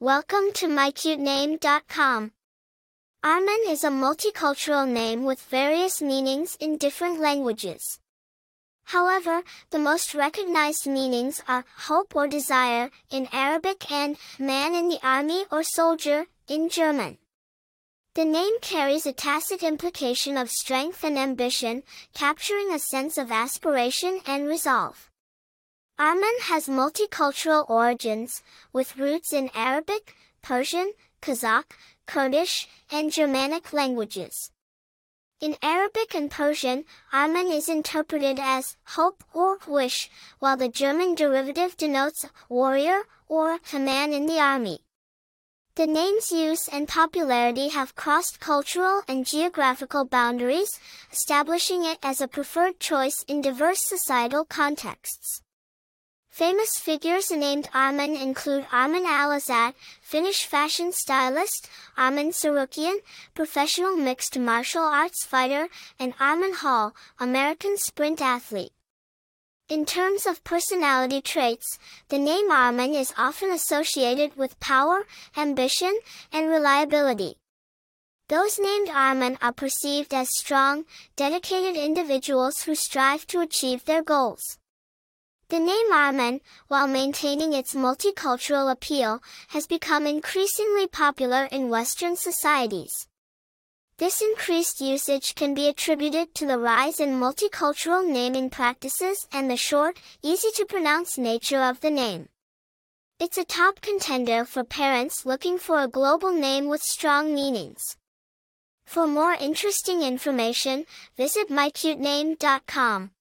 Welcome to mycutename.com. Arman is a multicultural name with various meanings in different languages. However, the most recognized meanings are hope or desire in Arabic and man in the army or soldier in German. The name carries a tacit implication of strength and ambition, capturing a sense of aspiration and resolve. Arman has multicultural origins, with roots in Arabic, Persian, Kazakh, Kurdish, and Germanic languages. In Arabic and Persian, Arman is interpreted as hope or wish, while the German derivative denotes warrior or man in the army. The name's use and popularity have crossed cultural and geographical boundaries, establishing it as a preferred choice in diverse societal contexts. Famous figures named Arman include Arman Alizad, Finnish fashion stylist, Arman Tsarukyan, professional mixed martial arts fighter, and Arman Hall, American sprint athlete. In terms of personality traits, the name Arman is often associated with power, ambition, and reliability. Those named Arman are perceived as strong, dedicated individuals who strive to achieve their goals. The name Arman, while maintaining its multicultural appeal, has become increasingly popular in Western societies. This increased usage can be attributed to the rise in multicultural naming practices and the short, easy-to-pronounce nature of the name. It's a top contender for parents looking for a global name with strong meanings. For more interesting information, visit mycutename.com.